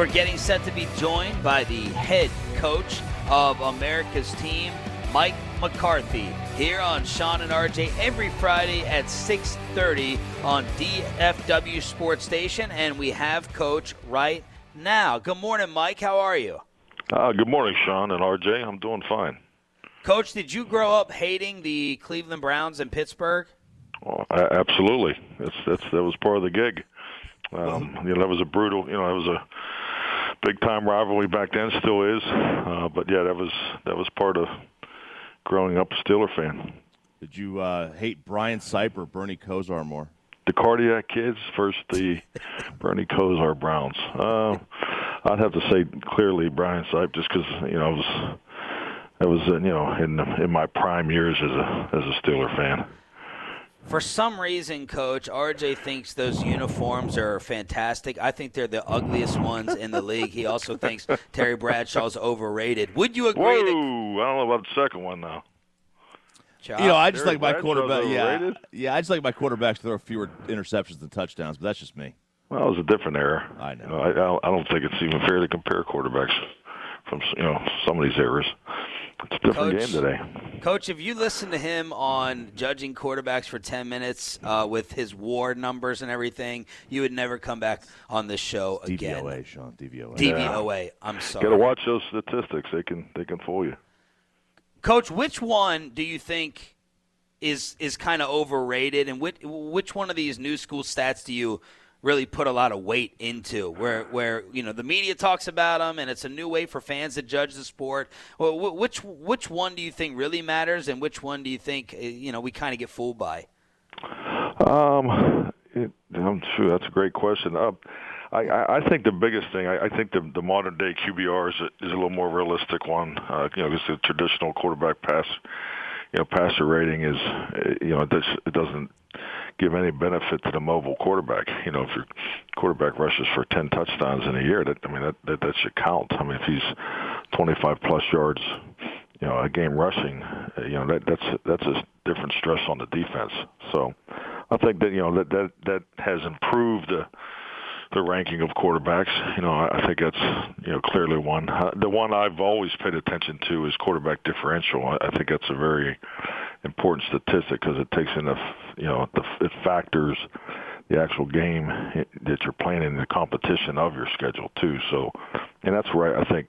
We're getting set to be joined by the head coach of America's team, Mike McCarthy, here on Sean and RJ every Friday at 6:30 on DFW Sports Station, and we have Coach right now. Good morning, Mike. How are you? Uh, good morning, Sean and RJ. I'm doing fine. Coach, did you grow up hating the Cleveland Browns in Pittsburgh? Oh, absolutely. That's that's that was part of the gig. Um, you know, that was a brutal. You know, that was a big time rivalry back then. Still is. Uh, but yeah, that was that was part of growing up a Steeler fan. Did you uh, hate Brian Sipe or Bernie Kosar more? The cardiac kids first. The Bernie Kosar Browns. Uh, I'd have to say clearly Brian Sipe, just because you know I was I was you know in in my prime years as a as a Steeler fan. For some reason, Coach RJ thinks those uniforms are fantastic. I think they're the ugliest ones in the league. He also thinks Terry Bradshaw's overrated. Would you agree? Whoa! That- I don't know about the second one now. You know, I just Terry like my Bradshaw's quarterback. Yeah, overrated? yeah, I just like my quarterbacks to throw fewer interceptions than touchdowns, but that's just me. Well, it was a different era. I know. You I, I don't- I don't think it's even fair to compare quarterbacks from you know some of these eras. It's a different Coach, game today. Coach, if you listen to him on judging quarterbacks for 10 minutes uh, with his war numbers and everything, you would never come back on this show again. DVOA, Sean. DVOA. DVOA. I'm sorry. Got to watch those statistics. They can they can fool you. Coach, which one do you think is is kind of overrated, and which which one of these new school stats do you really put a lot of weight into? Where where you know the media talks about them, and it's a new way for fans to judge the sport. Well, which which one do you think really matters, and which one do you think uh, you know we kind of get fooled by? Um, it, I'm sure that's a great question. Uh, I, I think the biggest thing, I, I think the, the modern day QBR is a, is a little more realistic one. Uh, you know, because the traditional quarterback pass, you know, passer rating is, uh, you know, does, it doesn't give any benefit to the mobile quarterback. You know, if your quarterback rushes for 10 touchdowns in a year, that I mean, that that, that should count. I mean, if he's 25 plus yards, you know, a game rushing, uh, you know, that that's that's a different stress on the defense. So, I think that you know that that that has improved the the ranking of quarterbacks. You know, I think that's you know clearly one. Uh, the one I've always paid attention to is quarterback differential. I, I think that's a very important statistic because it takes into you know the it factors the actual game that you're playing in the competition of your schedule too. So, and that's where I think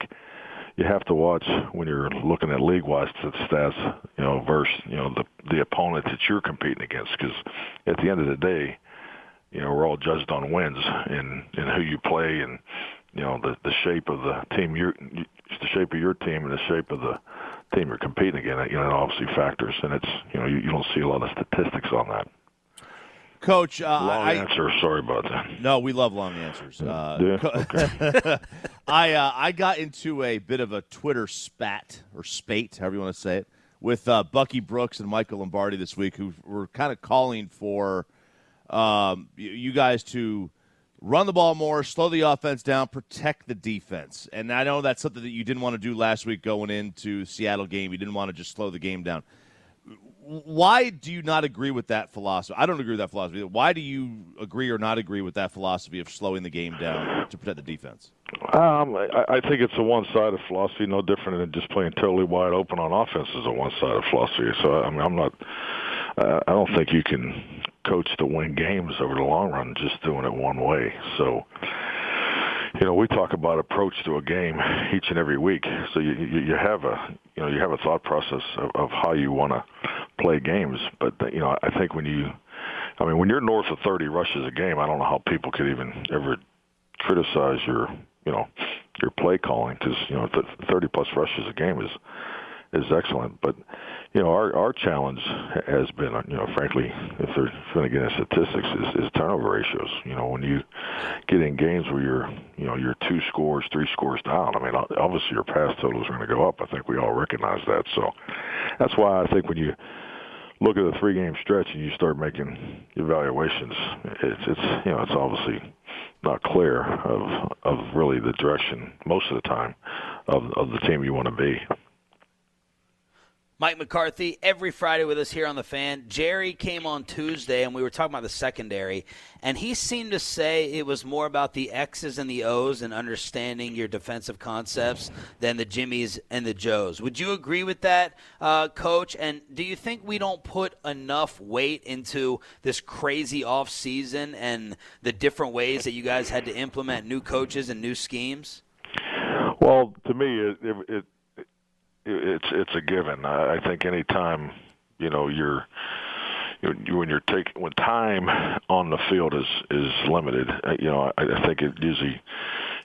you have to watch when you're looking at league-wise stats, you know, versus you know the the opponent that you're competing against. Because at the end of the day, you know, we're all judged on wins and and who you play and you know the the shape of the team you're the shape of your team and the shape of the team you're competing against. You know, it obviously factors, and it's you know you, you don't see a lot of statistics on that. Coach, uh, Long I, answer. Sorry about that. No, we love long answers. Uh, Yeah, co- I uh, I got into a bit of a Twitter spat or spate, however you want to say it, with uh, Bucky Brooks and Michael Lombardi this week, who were kind of calling for um, you guys to run the ball more, slow the offense down, protect the defense. And I know that's something that you didn't want to do last week going into Seattle game. You didn't want to just slow the game down why do you not agree with that philosophy? I don't agree with that philosophy. Why do you agree or not agree with that philosophy of slowing the game down to protect the defense? Um, I, I think it's a one-sided philosophy, no different than just playing totally wide open on offense is a one-sided philosophy. So I mean, I'm not. Uh, I don't think you can coach to win games over the long run just doing it one way. So you know, we talk about approach to a game each and every week. So you you, have a you know you have a thought process of, of how you want to play games. But you know, I think when you, I mean, when you're north of 30 rushes a game, I don't know how people could even ever criticize your you know your play calling because you know th- 30 plus rushes a game is is excellent. But you know, our our challenge has been, you know, frankly, if they're going to get into statistics, is, is turnover ratios. You know, when you get in games where you're, you know, you're two scores, three scores down. I mean, obviously your pass totals are going to go up. I think we all recognize that. So that's why I think when you look at a three game stretch and you start making evaluations, it's it's you know it's obviously not clear of of really the direction most of the time of of the team you want to be. Mike McCarthy every Friday with us here on the fan. Jerry came on Tuesday and we were talking about the secondary, and he seemed to say it was more about the X's and the O's and understanding your defensive concepts than the Jimmies and the Joes. Would you agree with that, uh, Coach? And do you think we don't put enough weight into this crazy off season and the different ways that you guys had to implement new coaches and new schemes? Well, to me, it, it, it's it's a given. I, I think anytime you know you're you, when you're taking when time on the field is is limited, uh, you know I, I think it usually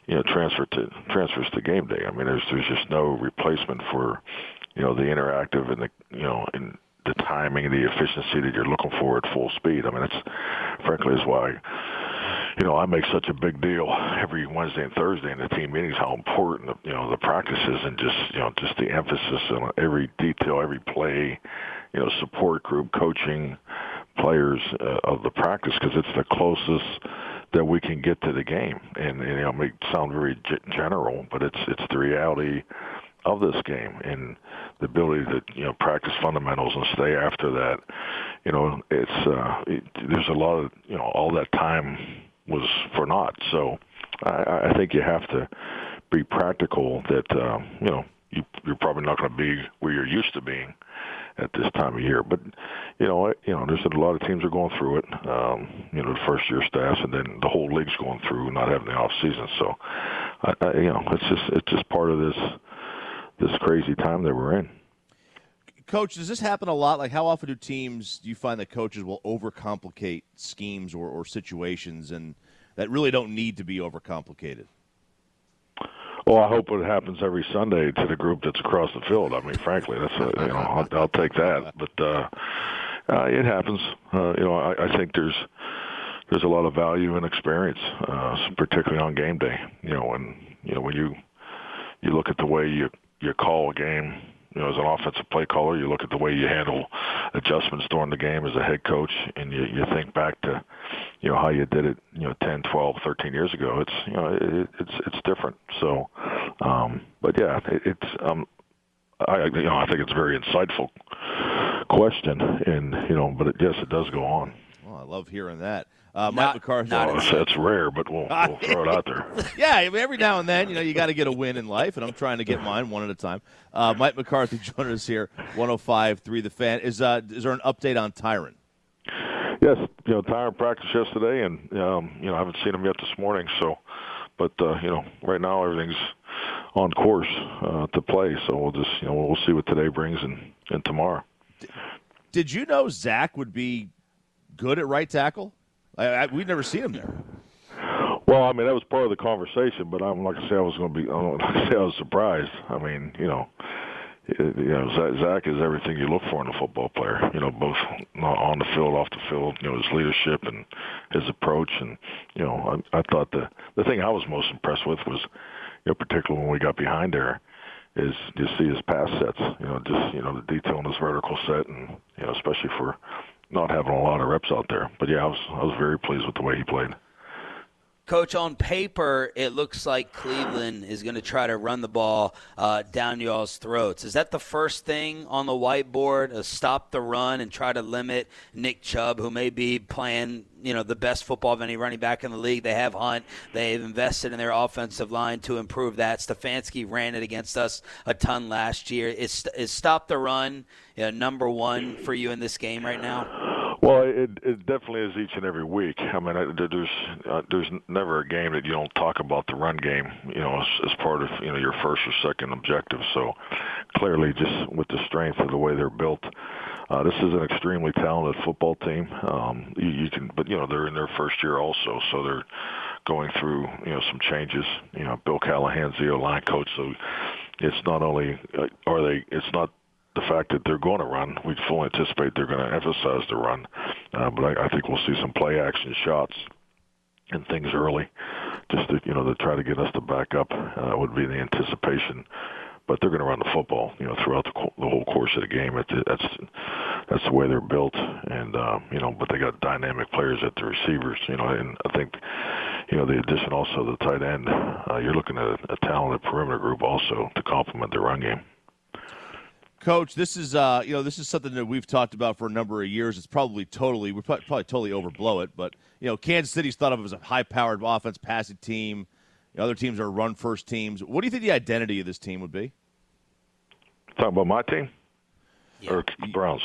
you know transfer to transfers to game day. I mean, there's there's just no replacement for you know the interactive and the you know and the timing and the efficiency that you're looking for at full speed. I mean, it's frankly is why you know, I make such a big deal every Wednesday and Thursday in the team meetings how important you know the practices and just you know just the emphasis on every detail, every play, you know, support group, coaching, players uh, of the practice because it's the closest that we can get to the game. And, and you know, it may sound very general, but it's it's the reality of this game and the ability to you know practice fundamentals and stay after that. You know, it's uh, it, there's a lot of you know all that time was for naught. So I, I think you have to be practical that uh, you know you, you're probably not going to be where you're used to being at this time of year. But you know, you know, there's a lot of teams are going through it. Um, you know, the first year staffs, and then the whole league's going through not having the off season. So, I, I, you know, it's just it's just part of this this crazy time that we're in. Coach, does this happen a lot? Like, how often do teams do you find that coaches will overcomplicate schemes or, or situations and that really don't need to be overcomplicated? Well, I hope it happens every Sunday to the group that's across the field. I mean, frankly, that's a, you know I'll, I'll take that. But uh, uh, it happens. Uh, you know, I, I think there's there's a lot of value and experience, uh, particularly on game day. You know, when you know when you you look at the way you you call a game you know, as an offensive play caller, you look at the way you handle adjustments during the game as a head coach, and you, you think back to, you know, how you did it, you know, 10, 12, 13 years ago. It's, you know, it, it's it's different. So, um, but yeah, it, it's um, I you know I think it's a very insightful question, and you know, but it, yes, it does go on. Well, I love hearing that. Uh, Mike McCarthy. Not well, that's rare, but we'll, we'll throw it out there. yeah, I mean, every now and then, you know, you got to get a win in life, and I'm trying to get mine one at a time. Uh, Mike McCarthy joining us here, 105.3 The Fan. Is uh, is there an update on Tyron? Yes, you know, Tyron practiced yesterday, and um, you know, I haven't seen him yet this morning. So, but uh, you know, right now everything's on course uh, to play. So we'll just, you know, we'll see what today brings and and tomorrow. Did you know Zack would be good at right tackle? I, I, we've never seen him there. Well, I mean that was part of the conversation, but I'm like I say, I was going to be. I'm like I say, I was surprised. I mean, you know, you know, Zack is everything you look for in a football player. You know, both on the field, off the field. You know, his leadership and his approach, and you know, I, I thought the the thing I was most impressed with was, you know, particularly when we got behind there, is just see his pass sets. You know, just you know the detail in his vertical set, and you know, especially for not having a lot of reps out there. But yeah, I was I was very pleased with the way he played. Coach, on paper, it looks like Cleveland is going to try to run the ball uh, down y'all's throats. Is that the first thing on the whiteboard? Uh, stop the run and try to limit Nick Chubb, who may be playing, you know, the best football of any running back in the league. They have Hunt. They've invested in their offensive line to improve that. Stefanski ran it against us a ton last year. Is, is stop the run you know, number one for you in this game right now? Well, it, it definitely is each and every week. I mean, there's uh, there's never a game that you don't talk about the run game, you know, as, as part of you know your first or second objective. So clearly, just with the strength of the way they're built, uh, this is an extremely talented football team. Um, you, you can, but you know, they're in their first year also, so they're going through you know some changes. You know, Bill Callahan's the line coach, so it's not only uh, are they, it's not the fact that they're going to run. We fully anticipate they're going to emphasize the run, uh, but I, I think we'll see some play action shots and things early, just to you know to try to get us to back up uh, would be the anticipation. But they're going to run the football, you know, throughout the, the whole course of the game. It, that's that's the way they're built, and uh, you know, but they got dynamic players at the receivers, you know, and I think, you know, the addition also of the tight end. Uh, you're looking at a, a talented perimeter group also to complement the run game. Coach, this is uh, you know this is something that we've talked about for a number of years. It's probably totally we probably, probably totally overblow it, but you know Kansas City's thought of as a high-powered offense passing team. other teams are run-first teams. What do you think the identity of this team would be? Talking about my team Yeah. or Browns?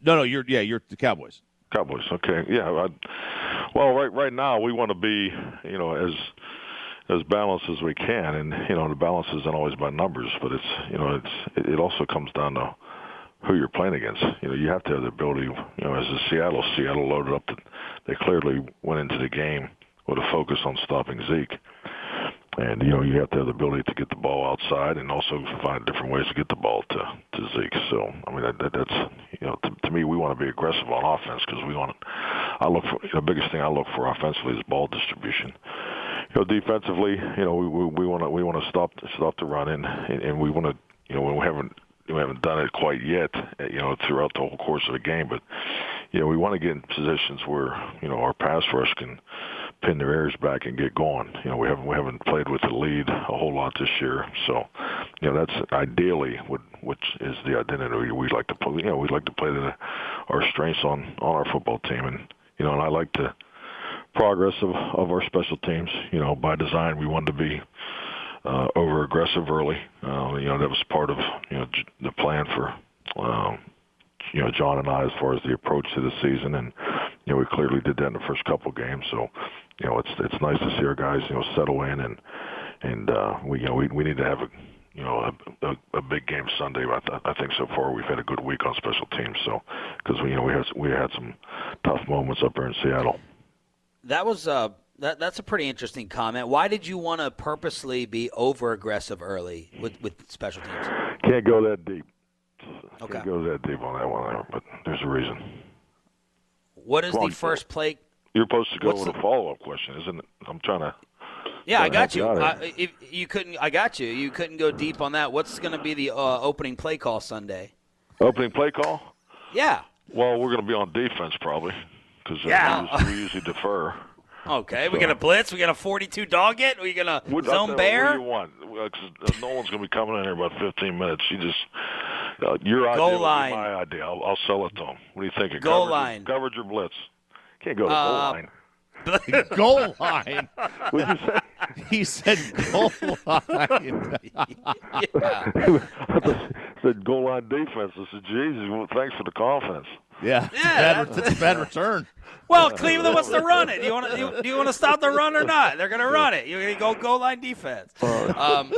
No, no, you're yeah, you're the Cowboys. Cowboys. Okay. Yeah. I, well, right right now we want to be, you know, as as balanced as we can, and you know, the balance isn't always by numbers, but it's you know, it's it also comes down to who you're playing against. You know, you have to have the ability. You know, as a Seattle, Seattle loaded up. The, they clearly went into the game with a focus on stopping Zeke. And you know you have to have the ability to get the ball outside, and also find different ways to get the ball to to Zeke. So I mean that, that that's you know to, to me we want to be aggressive on offense because we want. To, I look for the biggest thing I look for offensively is ball distribution. You know defensively, you know we want to we want to stop stop the run and and we want to you know we haven't we haven't done it quite yet, eh, you know, throughout the whole course of the game. But you know, we want to get in positions where you know our pass rush can pin their ears back and get going. You know, we haven't we haven't played with the lead a whole lot this year, so you know that's ideally what which is the identity we like to play. You know, we like to play the, our strengths on on our football team, and you know, and I like the progress of of our special teams. You know, by design, we wanted to be uh, over aggressive early. Uh, you know, that was part of you know the plan for. Um, you know, John and I, as far as the approach to the season, and you know, we clearly did that in the first couple games. So, you know, it's it's nice to see our guys, you know, settle in and and uh, we you know we we need to have a you know a, a, a big game Sunday. But I, I think so far we've had a good week on special teams. So because we you know we had we had some tough moments up there in Seattle. That was uh that that's a pretty interesting comment. Why did you want to purposely be over aggressive early with with special teams? Can't go that deep. Okay. Can't go that deep on that one, but there's a reason. What is the first play? You're supposed to go What's with the- a follow-up question, isn't it? I'm trying to. Yeah, I got you. you I, if you couldn't, I got you. You couldn't go deep on that. What's going to be the uh, opening play call Sunday? Opening play call. Yeah. Well, we're going to be on defense probably because Yeah. we, usually, we usually defer. Okay. We got a blitz. We got a 42 dog it. We got a What, I'll zone tell bear. What do you want? Well, 'cause, uh, no one's going to be coming in here about 15 minutes. You just uh, your idea Goal be line. my idea. I'll, I'll sell it to them. What do you think? Goal coverage, line. coverage or blitz? Can't go to goal Uh, line. Goal line. What'd you say? he said goal line. yeah. I said goal line defense. I said, Jesus, well, thanks for the confidence. Yeah, Yeah, bad, that's a bad return. Well, Cleveland wants to run it. Do you want to? Do you, do you want to stop the run or not? They're going to run it. You're going to go goal line defense. Um,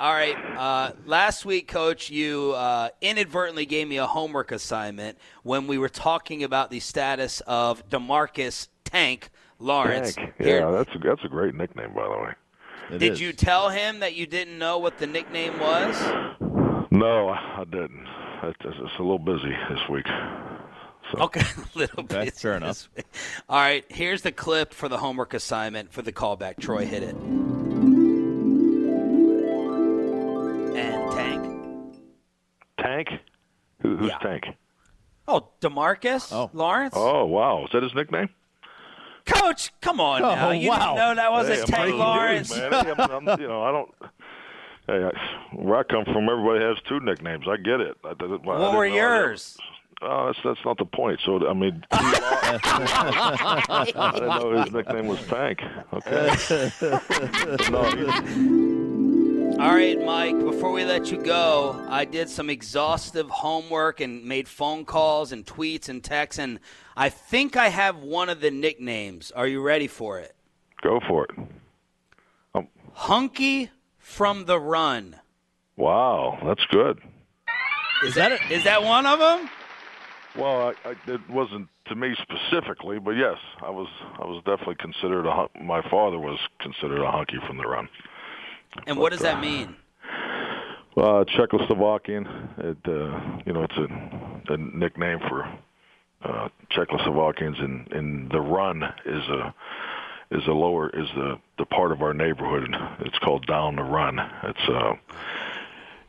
all right. Uh, last week, Coach, you uh, inadvertently gave me a homework assignment when we were talking about the status of Demarcus Tank Lawrence. Tank. Here- Yeah, that's a, that's a great nickname, by the way. It Did is. you tell him that you didn't know what the nickname was? No, I didn't. It's, it's a little busy this week. So. Okay, a little Okay, bit. fair enough. All right, here's the clip for the homework assignment for the callback. Troy hit it. And Tank. Tank? Who, who's Yeah. Tank? Oh, Demarcus Oh. Lawrence. Oh, wow. Is that his nickname? Coach, come on Oh, now. You wow. didn't know that wasn't Hey, Tank breaking Lawrence. news, man. Hey, I'm, I'm, you know, I don't. Hey, I, where I come from, everybody has two nicknames. I get it. I, I, didn't- I What were yours? Oh, that's that's not the point. So I mean, I didn't know his nickname was Tank. Okay. no, All right, Mike, before we let you go, I did some exhaustive homework and made phone calls and tweets and texts, and I think I have one of the nicknames. Are you ready for it? go for it. Um, Hunky from the Run. wow, that's good. Is that is that one of them? Well, I, I, it wasn't to me specifically, but yes, I was I was definitely considered a. My father was considered a hunky from the run. And what does that mean? Uh, Czechoslovakian. It uh, you know it's a, a nickname for uh, Czechoslovakians, and, and the run is a is a lower is the the part of our neighborhood. It's called down the run. It's uh,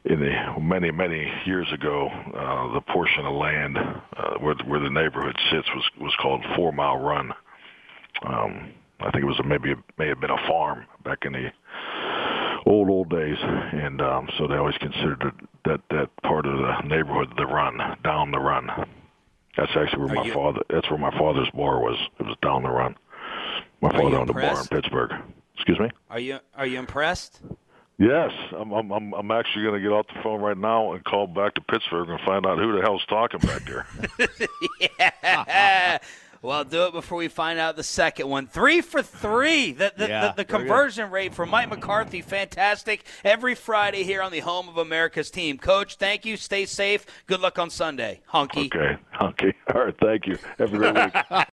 in the many many years ago, uh, the portion of land uh, where where the neighborhood sits was was called Four Mile Run. Um, I think it was a, maybe it may have been a farm back in the old old days, and um, so they always considered it, that that part of the neighborhood the run, down the run. That's actually where Are my you- father. That's where my father's bar was. It was down the run. My Are you father owned a bar in? Pittsburgh. Excuse me. Are you are you impressed? Yes, I'm. I'm. I'm, I'm actually going to get off the phone right now and call back to Pittsburgh and find out who the hell's talking back there. yeah. Well, do it before we find out the second one. Three for three. The, the, Yeah, the, the conversion rate for Mike McCarthy, fantastic. Every Friday here on the home of America's team. Coach, thank you. Stay safe. Good luck on Sunday. Honky. okay. Okay. All right. Thank you. Have a great week.